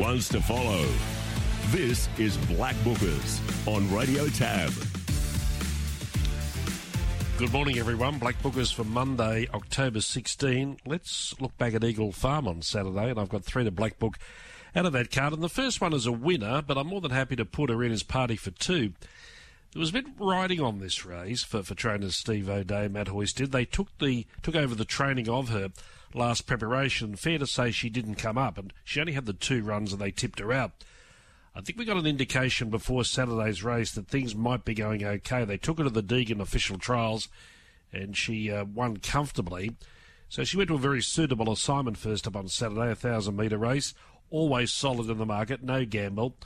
ones to follow. This is Black Bookers on Radio TAB. Good morning, everyone. Black Bookers for Monday, October 16. Let's look back at Eagle Farm on Saturday, and I've got three to Black Book out of that card. And the first one is a winner, but I'm more than happy to put her in as party for two. There was a bit riding on this race for, for trainers Steve O'Dea, Matt Hoysted. They took the took over the training of her last preparation. Fair to say she didn't come up, and she only had the two runs, and they tipped her out. I think we got an indication before Saturday's race that things might be going okay. They took her to the Deagon official trials and she uh, won comfortably. So she went to a very suitable assignment first up on Saturday, a thousand metre race. Always solid in the market, no gamble.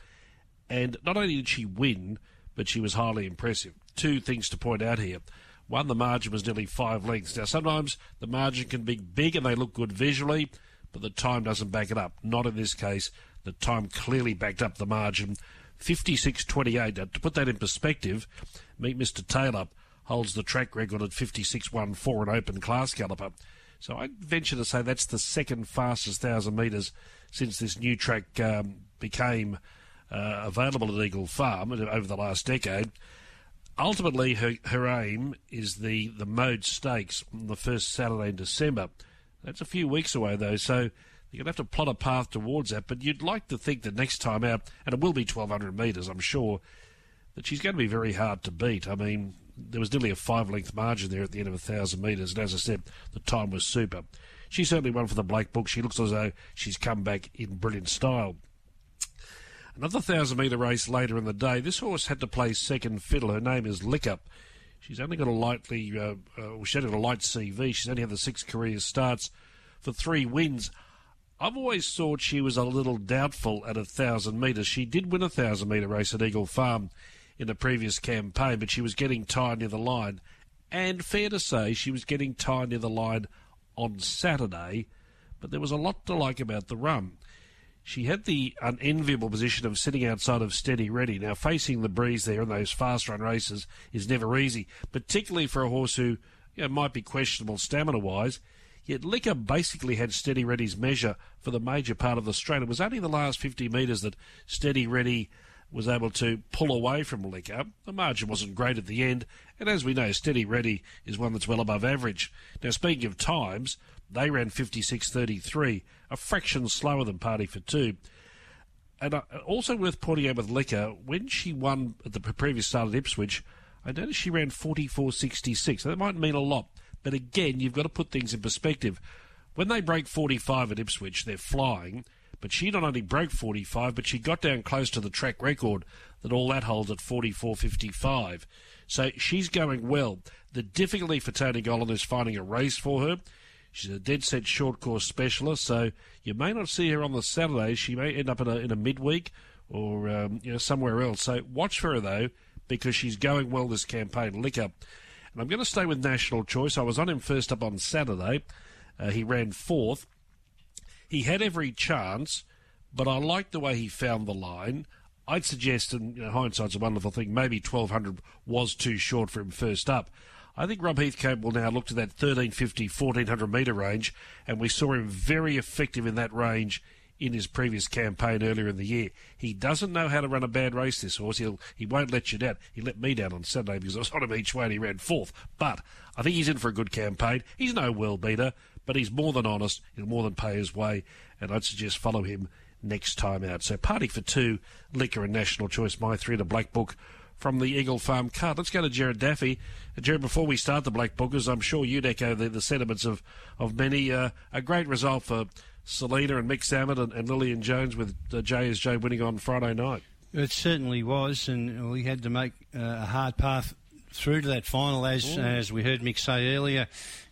And not only did she win, but she was highly impressive. Two things to point out here. One, the margin was nearly five lengths. Now, sometimes the margin can be big and they look good visually, but the time doesn't back it up. Not in this case. The time clearly backed up the margin. 56.28. Now, to put that in perspective, meet Mr. Taylor holds the track record at 56.14 an open class caliper. So I venture to say that's the second fastest thousand metres since this new track um, became uh, available at Eagle Farm over the last decade. Ultimately, her, her aim is the, the Mode Stakes on the first Saturday in December. That's a few weeks away, though, so you're going to have to plot a path towards that, but you'd like to think that next time out, and it will be 1,200 metres, I'm sure, that she's going to be very hard to beat. I mean, there was nearly a five length margin there at the end of a 1,000 metres, and as I said, the time was super. She certainly won for the Black Book. She looks as though she's come back in brilliant style. Another 1,000 metre race later in the day. This horse had to play second fiddle. Her name is Lickup. She's only got a lightly, uh, uh, only got a light CV. She's only had the six career starts for three wins. I've always thought she was a little doubtful at a thousand metres. She did win a thousand metre race at Eagle Farm in the previous campaign, but she was getting tired near the line. And fair to say, she was getting tired near the line on Saturday, but there was a lot to like about the run. She had the unenviable position of sitting outside of Steady Ready. Now, facing the breeze there in those fast run races is never easy, particularly for a horse who you know, might be questionable stamina wise. Yet Liquor basically had Steady Ready's measure for the major part of the straight. It was only the last 50 metres that Steady Ready was able to pull away from Liquor. The margin wasn't great at the end, and as we know, Steady Ready is one that's well above average. Now, speaking of times, they ran 56.33, a fraction slower than Party for Two. And uh, also worth pointing out with Liquor, when she won at the previous start at Ipswich, I noticed she ran 44.66. So that might mean a lot. But again, you've got to put things in perspective. When they break 45 at Ipswich, they're flying. But she not only broke 45, but she got down close to the track record that all that holds at 44.55. So she's going well. The difficulty for Tony Gollan is finding a race for her. She's a dead set short course specialist, so you may not see her on the Saturday. She may end up in a, in a midweek or um, you know somewhere else. So watch for her though, because she's going well this campaign. Liquor and I'm going to stay with National Choice. I was on him first up on Saturday. Uh, he ran fourth. He had every chance, but I liked the way he found the line. I'd suggest, and you know, hindsight's a wonderful thing, maybe 1200 was too short for him first up. I think Rob Heathcote will now look to that 1350, 1400 metre range, and we saw him very effective in that range in his previous campaign earlier in the year. He doesn't know how to run a bad race, this horse. He'll, he won't let you down. He let me down on Saturday because I was on him each way and he ran fourth. But I think he's in for a good campaign. He's no world beater, but he's more than honest. He'll more than pay his way. And I'd suggest follow him next time out. So party for two, liquor and national choice, my three to Black Book from the Eagle Farm card. Let's go to Gerard Daffy. Uh, Gerard, before we start the Black Bookers, I'm sure you'd echo the, the sentiments of, of many. Uh, a great result for Selena and Mick Salmon and, and Lillian Jones with uh, JSJ winning on Friday night. It certainly was, and we had to make uh, a hard path through to that final, as Ooh. as we heard Mick say earlier.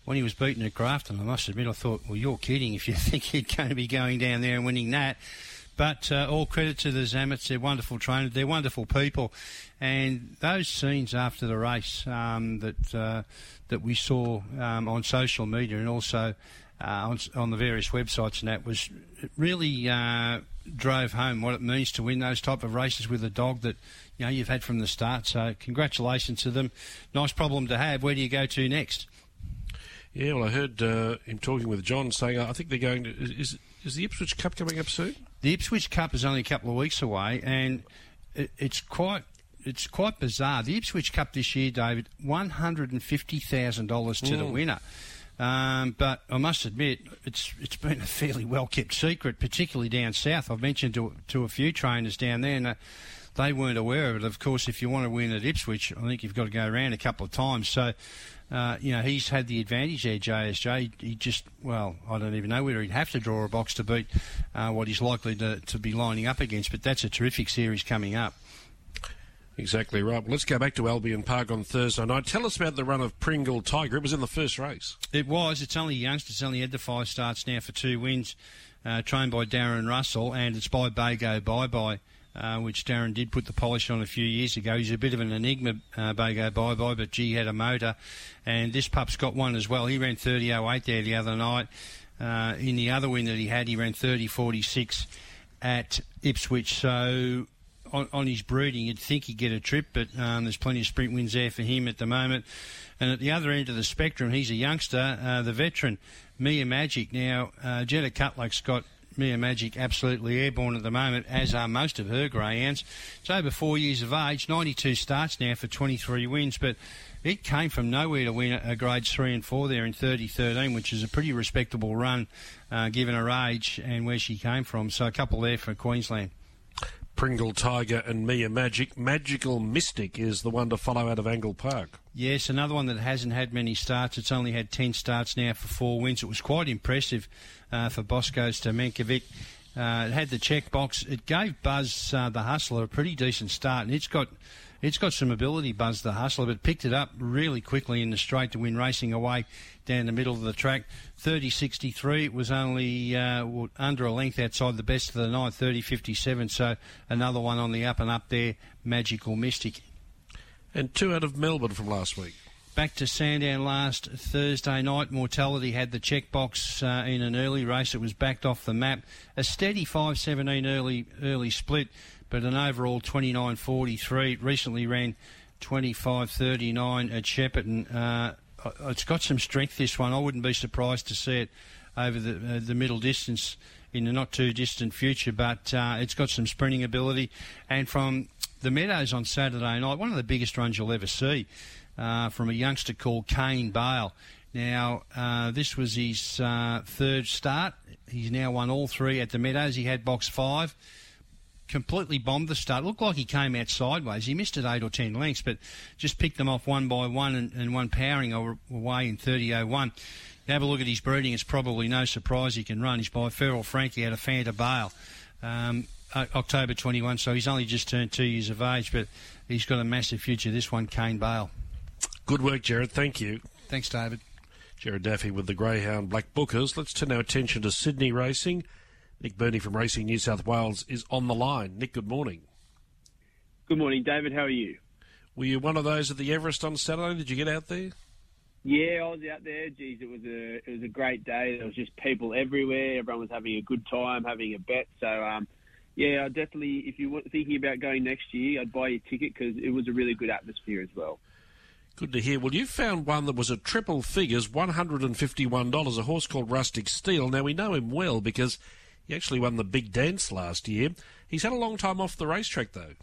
When he was beaten at Grafton, I must admit, I thought, well, you're kidding if you think he's going to be going down there and winning that. But uh, all credit to the Zamets, they're wonderful trainers, they're wonderful people, and those scenes after the race um, that uh, that we saw um, on social media and also uh, on, on, the various websites and that was really uh, drove home what it means to win those type of races with a dog that you know you've had from the start. So congratulations to them. Nice problem to have. Where do you go to next? Yeah, well, I heard uh, him talking with John saying I think they're going to is is the Ipswich Cup coming up soon? The Ipswich Cup is only a couple of weeks away, and it, it's quite it's quite bizarre. The Ipswich Cup this year, David, one hundred and fifty thousand dollars to mm. the winner. Um, but I must admit, it's it's been a fairly well kept secret, particularly down south. I've mentioned to to a few trainers down there, and uh, they weren't aware of it. Of course, if you want to win at Ipswich, I think you've got to go around a couple of times. So uh, you know, he's had the advantage there, JSJ. He just, well, I don't even know whether he'd have to draw a box to beat uh, what he's likely to, to be lining up against, but that's a terrific series coming up. Exactly right. Let's go back to Albion Park on Thursday night. Tell us about the run of Pringle Tiger. It was in the first race. It was. It's only youngsters. It's only had the five starts now for two wins. Uh, trained by Darren Russell, and it's by Bago Bye Bye uh, which Darren did put the polish on a few years ago. He's a bit of an enigma, uh, Bago Bye Bye, but gee, had a motor. And this pup's got one as well. He ran 30.08 there the other night. Uh, in the other win that he had, he ran 30.46 at Ipswich. So on, on, his breeding, you'd think he'd get a trip, but um, there's plenty of sprint wins there for him at the moment. And at the other end of the spectrum, he's a youngster, uh, the veteran, Mia Magic. Now, uh, Jetta Cutlake's got Mia Magic absolutely airborne at the moment, as are most of her greyhounds. It's over four years of age, 92 starts now for 23 wins, but it came from nowhere to win a grade three and four there in 3013, which is a pretty respectable run uh, given her age and where she came from. So a couple there for Queensland. Pringle Tiger and Mia Magic. Magical Mystic is the one to follow out of Angle Park. Yes, another one that hasn't had many starts. It's only had 10 starts now for four wins. It was quite impressive uh, for Bosco's Stamenkovic. Uh, it had the check box. It gave Buzz uh, the Hustler a pretty decent start, and it's got it's got some ability, Buzz the Hustler, but picked it up really quickly in the straight to win racing away down the middle of the track. 30.63, it was only uh, under a length outside the best of the night, 30.57, so another one on the up and up there, Magical Mystic. And two out of Melbourne from last week. Back to Sandown last Thursday night. Mortality had the checkbox uh, in an early race. It was backed off the map. A steady 5.17 early early split, but an overall 29.43. Recently ran 25.39 at Shepparton. Uh, it's got some strength. This one. I wouldn't be surprised to see it over the uh, the middle distance in the not too distant future. But uh, it's got some sprinting ability, and from the Meadows on Saturday night, one of the biggest runs you'll ever see uh, from a youngster called Kane Bale. Now, uh, this was his uh, third start. He's now won all three at the Meadows. He had box five. Completely bombed the start. Looked like he came out sideways. He missed it eight or ten lengths, but just picked them off one by one and, and one powering away in 30.01. You have a look at his breeding. It's probably no surprise he can run. He's by Feral Frankie out of Fanta Bale. Um, October 21, so he's only just turned two years of age, but he's got a massive future. This one, Kane Bale. Good work, Gerard. Thank you. Thanks, David. Gerard Daffy with the Greyhound Black Bookers. Let's turn our attention to Sydney racing. Nick Berney from Racing New South Wales is on the line. Nick, good morning. Good morning, David. How are you? Were you one of those at the Everest on Saturday? Did you get out there? Yeah, I was out there. Geez, it was a it was a great day. There was just people everywhere. Everyone was having a good time, having a bet. So, um, yeah, I definitely. If you were thinking about going next year, I'd buy your ticket because it was a really good atmosphere as well. Good to hear. Well, you found one that was a triple figures, $151, a horse called Rustic Steel. Now, we know him well because he actually won the big dance last year. He's had a long time off the racetrack, though.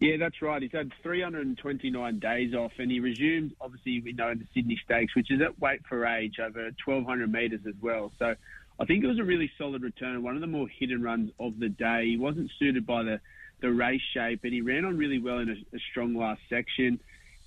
Yeah, that's right. He's had 329 days off, and he resumed, obviously, we know, the Sydney Stakes, which is at weight for age, over 1,200 metres as well. So I think it was a really solid return, one of the more hidden runs of the day. He wasn't suited by the, the race shape, and he ran on really well in a, a strong last section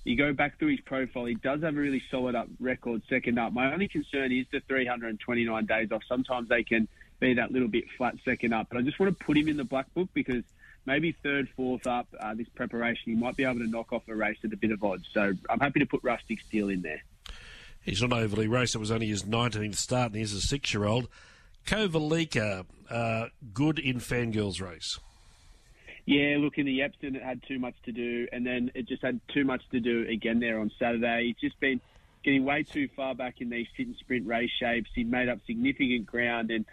you go back through his profile, he does have a really solid up record second up. My only concern is the 329 days off. Sometimes they can be that little bit flat second up, but I just want to put him in the black book because maybe third, fourth up uh, this preparation, he might be able to knock off a race at a bit of odds. So I'm happy to put Rustic Steel in there. He's not overly raced. It was only his 19th start, and he's a six-year-old. Kovalica, uh, good in fangirls race. Yeah, look, in the Epsom, it had too much to do, and then it just had too much to do again there on Saturday. He's just been getting way too far back in these sit and sprint race shapes. He made up significant ground, and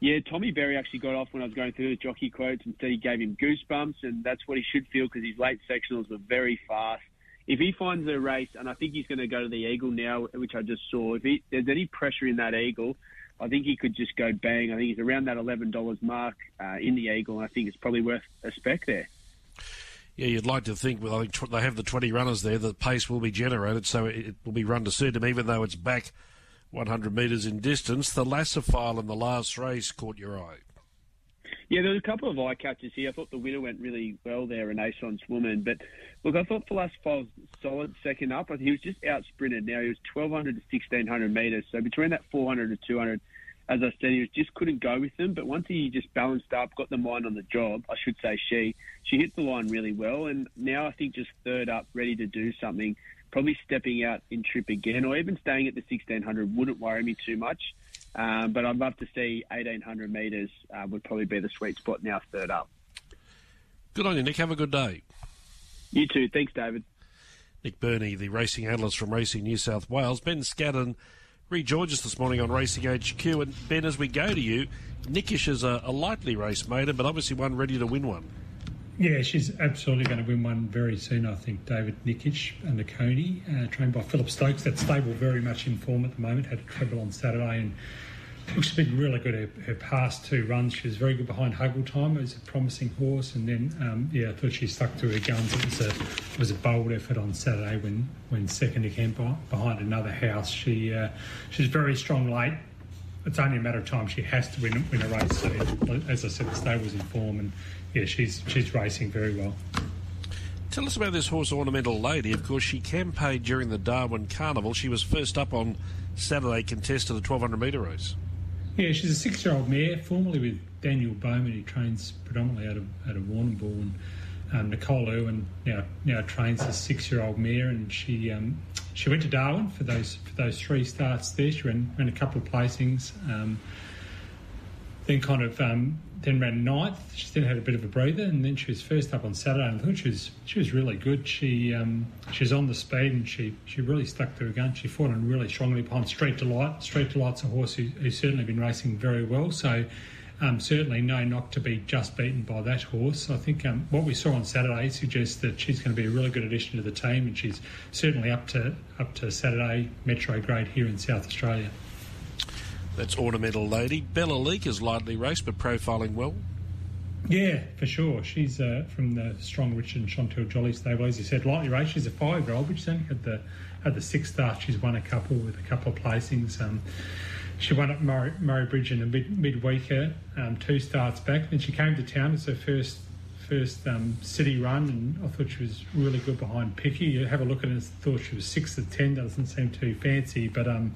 yeah, Tommy Berry actually got off when I was going through the jockey quotes and said he gave him goosebumps, and that's what he should feel because his late sectionals were very fast. If he finds a race, and I think he's going to go to the Eagle now, which I just saw, if he, there's any pressure in that Eagle, I think he could just go bang. I think he's around that eleven dollars mark uh, in the Eagle, and I think it's probably worth a spec there. Yeah, you'd like to think. Well, I think they have the twenty runners there. The pace will be generated, so it will be run to suit him, even though it's back 100 metres in distance. The Lassifile in the last race caught your eye. Yeah, there was a couple of eye catches here. I thought the winner went really well there, Renaissance Woman. But look, I thought Philosophile's solid second up. I think he was just out sprinted. Now he was 1,200 to 1,600 metres. So between that 400 to 200, as I said, he just couldn't go with them. But once he just balanced up, got the mind on the job, I should say she, she hit the line really well. And now I think just third up, ready to do something. Probably stepping out in trip again, or even staying at the 1600 wouldn't worry me too much. Um, but I'd love to see 1800 metres uh, would probably be the sweet spot now, third up. Good on you, Nick. Have a good day. You too. Thanks, David. Nick Berney, the racing analyst from Racing New South Wales. Ben Scadden rejoins us this morning on Racing HQ. And Ben, as we go to you, Nickish is a, a lightly race maiden, but obviously one ready to win one. Yeah, she's absolutely going to win one very soon, I think. David Nikic and the Coney, uh, trained by Philip Stokes. That stable very much in form at the moment. Had a treble on Saturday and looks to be really good. Her, her past two runs, she was very good behind Huggle Time. It was a promising horse, and then um, yeah, I thought she stuck to her guns. It was a it was a bold effort on Saturday when when second again behind another house. She uh, she's very strong late. It's only a matter of time. She has to win win a race. So as I said, the stable's in form and yeah, she's she's racing very well. Tell us about this horse, Ornamental Lady. Of course, she campaigned during the Darwin Carnival. She was first up on Saturday, contested the 1200 metre race. Yeah, she's a six-year-old mare, formerly with Daniel Bowman, who trains predominantly out of out of Warrnambool, and um, Nicole Irwin now now trains a six-year-old mare, and she um, she went to Darwin for those for those three starts there. She ran, ran a couple of placings. Um, then kind of um, then ran ninth. She then had a bit of a breather, and then she was first up on Saturday. And I thought she was she was really good. She um, she was on the speed, and she she really stuck to her gun. She fought on really strongly behind Street Delight. Street Delight's a horse who, who's certainly been racing very well. So. Um, certainly no knock to be just beaten by that horse. I think um, what we saw on Saturday suggests that she's going to be a really good addition to the team, and she's certainly up to up to Saturday Metro grade here in South Australia. That's Ornamental Lady. Bella Leak is lightly raced but profiling well. Yeah, for sure. She's uh, from the Strong Richard and Chantel Jolly stable. As you said, lightly raced. She's a five-year-old, which only had the had the six starts. She's won a couple with a couple of placings. Um, she won at Murray, Murray Bridge in a mid midweeker, um, two starts back. Then she came to town. It's her first first um, city run, and I thought she was really good behind Picky. You have a look at it, and thought she was six to ten. Doesn't seem too fancy, but um,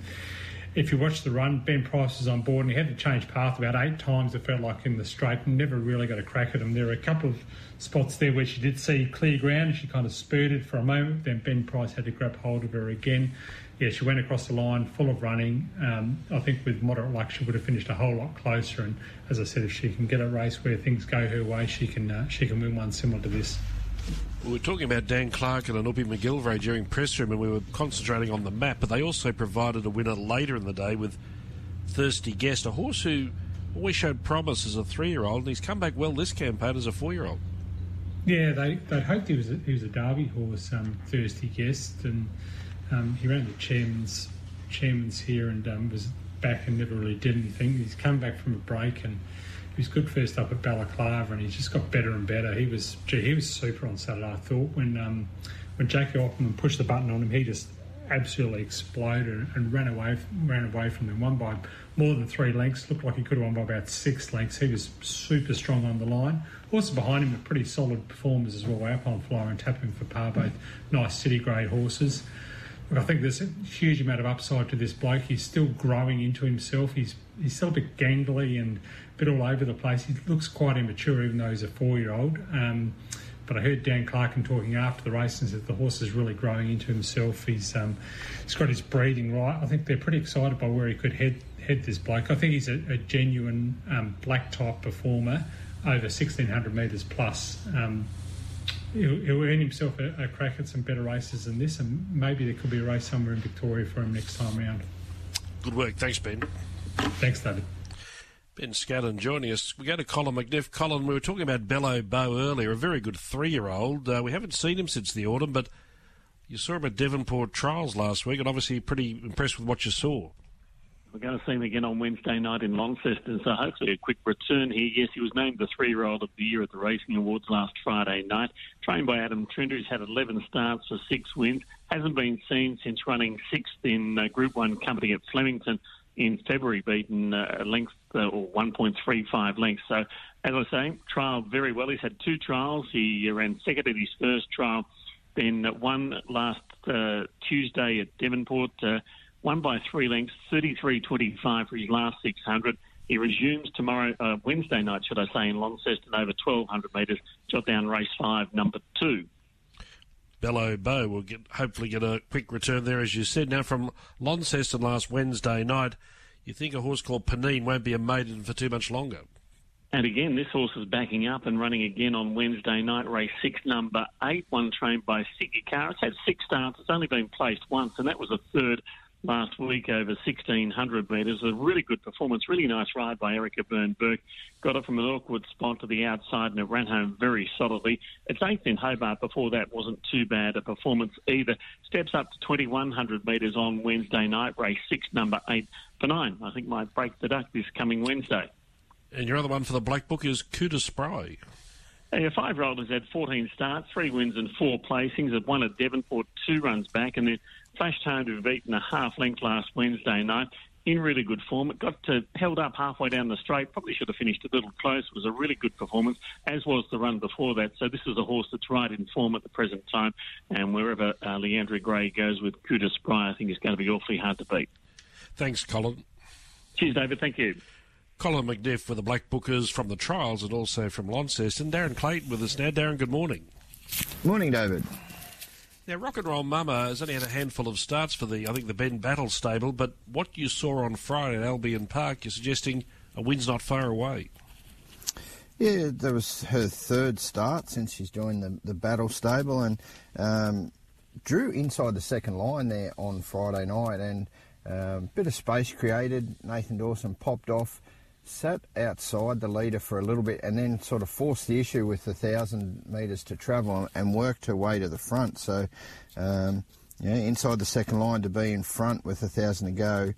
if you watch the run, Ben Price was on board and he had to change path about eight times, it felt like, in the straight and never really got a crack at him. There were a couple of spots there where she did see clear ground and she kind of spurted for a moment. Then Ben Price had to grab hold of her again. Yeah, she went across the line full of running. Um, I think with moderate luck, she would have finished a whole lot closer. And as I said, if she can get a race where things go her way, she can uh, she can win one similar to this. We were talking about Dan Clark and Anupi McGilvray during press room, and we were concentrating on the map, but they also provided a winner later in the day with Thirsty Guest, a horse who always showed promise as a three-year-old, and he's come back well this campaign as a four-year-old. Yeah, they they hoped he was a, he was a Derby horse, um, Thirsty Guest, and um, he ran the chairman's chairman's here and um, was back and never really did anything. He's come back from a break and he was good first up at Balaclava, and he just got better and better. He was, gee, he was super on Saturday. I thought when um, when Jackie Opperman pushed the button on him, he just absolutely exploded and ran away ran away from them. Won by more than three lengths. Looked like he could have won by about six lengths. He was super strong on the line. Horses behind him, are pretty solid performers as well. Alpine Flyer and Tapping for Par, both nice city grade horses. Look, I think there's a huge amount of upside to this bloke. He's still growing into himself. He's he's still a bit gangly and bit all over the place. He looks quite immature, even though he's a four-year-old. Um, but I heard Dan Clarken talking after the race and said the horse is really growing into himself. He's um, he's got his breeding right. I think they're pretty excited by where he could head head this bloke. I think he's a, a genuine um, black type performer over 1600 metres plus. Um, he'll, he'll, earn himself a, a, crack at some better races than this, and maybe there could be a race somewhere in Victoria for him next time round. Good work. Thanks, Ben. Thanks, David. Ben Scadden joining us. We go to Colin McNiff. Colin, we were talking about Bello Bow earlier, a very good three year old. Uh, we haven't seen him since the autumn, but you saw him at Devonport Trials last week and obviously pretty impressed with what you saw. We're going to see him again on Wednesday night in Launceston, so hopefully a quick return here. Yes, he was named the three-year-old of the year at the Racing Awards last Friday night. Trained by Adam Trinder, he's had 11 starts for six wins. Hasn't been seen since running sixth in uh, Group 1 company at Flemington in February, beaten uh, a length uh, or 1.35 lengths. So, as I say, trialled very well. He's had two trials. He ran second at his first trial, then won last uh, Tuesday at Devonport. Uh, won by three lengths, 33.25 for his last 600. He resumes tomorrow, uh, Wednesday night, should I say, in Launceston over 1,200 metres. Jot down race five, number two. Bello Bow will get, hopefully get a quick return there, as you said. Now, from Launceston last Wednesday night, you think a horse called Panine won't be a maiden for too much longer? And again, this horse is backing up and running again on Wednesday night, race six, number eight, one trained by Siggy Carr. It's had six starts. It's only been placed once, and that was a third last week over 1600 metres. A really good performance, really nice ride by Erica Byrne Burke. Got it from an awkward spot to the outside and it ran home very solidly. It's eighth in Hobart before that wasn't too bad a performance either. Steps up to 2100 metres on Wednesday night, race six, number eight for nine. I think might break the duck this coming Wednesday. And your other one for the Black Book is Kuda Spry. A five-year-old has had 14 starts, three wins and four placings. Have won at Devonport, two runs back, and then flashed home to have beaten a half length last Wednesday night. In really good form. It got to, held up halfway down the straight. Probably should have finished a little close. It was a really good performance, as was the run before that. So this is a horse that's right in form at the present time. And wherever uh, Leandra Gray goes with Kuda Spry, I think it's going to be awfully hard to beat. Thanks, Colin. Cheers, David. Thank you. Colin McNiff with the Black Bookers from the trials and also from Launceston. Darren Clayton with us now. Darren, good morning. Morning, David. Now, Rock and Roll Mama has only had a handful of starts for the, I think, the Ben Battle stable, but what you saw on Friday at Albion Park, you're suggesting a win's not far away. Yeah, that was her third start since she's joined the, the Battle stable and um, drew inside the second line there on Friday night and a um, bit of space created. Nathan Dawson popped off sat outside the leader for a little bit and then sort of forced the issue with the thousand metres to travel and worked her way to the front. So, um, yeah, inside the second line to be in front with a thousand to go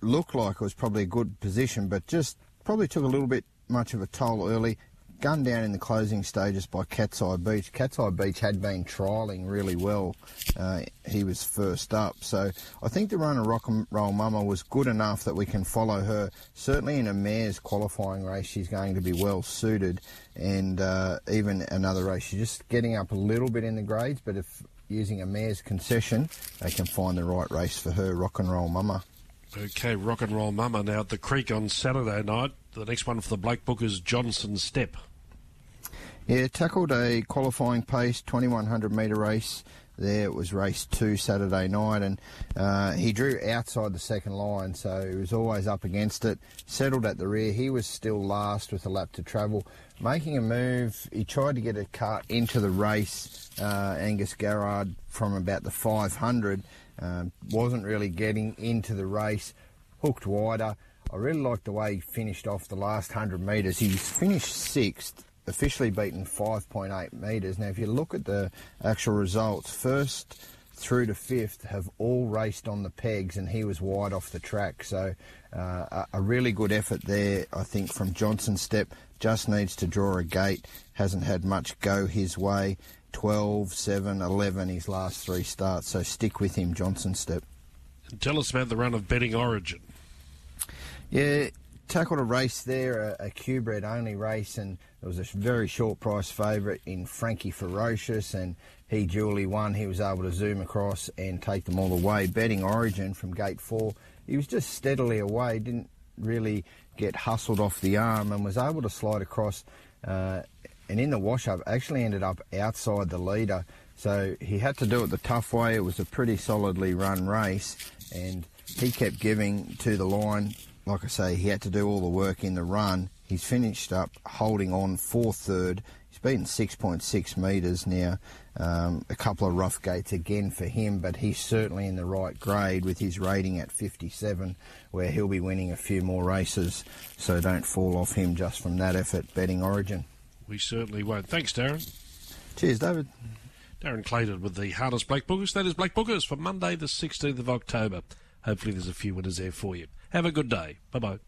looked like it was probably a good position, but just probably took a little bit much of a toll early gunned down in the closing stages by Cat's Eye Beach. Cat's Eye Beach had been trialling really well. Uh, he was first up. So I think the run of Rock and Roll Mama was good enough that we can follow her. Certainly in a mare's qualifying race, she's going to be well suited. And uh, even another race, she's just getting up a little bit in the grades, but if using a mare's concession, they can find the right race for her, Rock and Roll Mama. Okay, Rock and Roll Mama now at the Creek on Saturday night. The next one for the Black Book is Johnson Step. Yeah, tackled a qualifying pace 2100 metre race. There it was race two Saturday night, and uh, he drew outside the second line, so he was always up against it. Settled at the rear. He was still last with a lap to travel. Making a move, he tried to get a cut into the race. Uh, Angus Garrard from about the 500 um, wasn't really getting into the race. Hooked wider. I really liked the way he finished off the last 100 metres. He's finished sixth officially beaten 5.8 metres. Now, if you look at the actual results, first through to fifth have all raced on the pegs, and he was wide off the track. So, uh, a really good effort there, I think, from Johnson Step. Just needs to draw a gate. Hasn't had much go his way. 12, 7, 11 his last three starts. So stick with him, Johnson Step. Tell us about the run of Betting Origin. Yeah, tackled a race there, a, a Q-bred only race, and it was a very short price favourite in Frankie Ferocious, and he duly won. He was able to zoom across and take them all the way. Betting Origin from gate four, he was just steadily away, didn't really get hustled off the arm, and was able to slide across. Uh, and in the wash-up, actually ended up outside the leader. So he had to do it the tough way. It was a pretty solidly run race, and he kept giving to the line like I say, he had to do all the work in the run. He's finished up holding on for third. He's beaten 6.6 metres now. Um, a couple of rough gates again for him, but he's certainly in the right grade with his rating at 57, where he'll be winning a few more races. So don't fall off him just from that effort, betting Origin. We certainly won't. Thanks, Darren. Cheers, David. Darren Clayton with the hardest Black Bookers. That is Black Bookers for Monday, the 16th of October. Hopefully, there's a few winners there for you. Have a good day. Bye bye.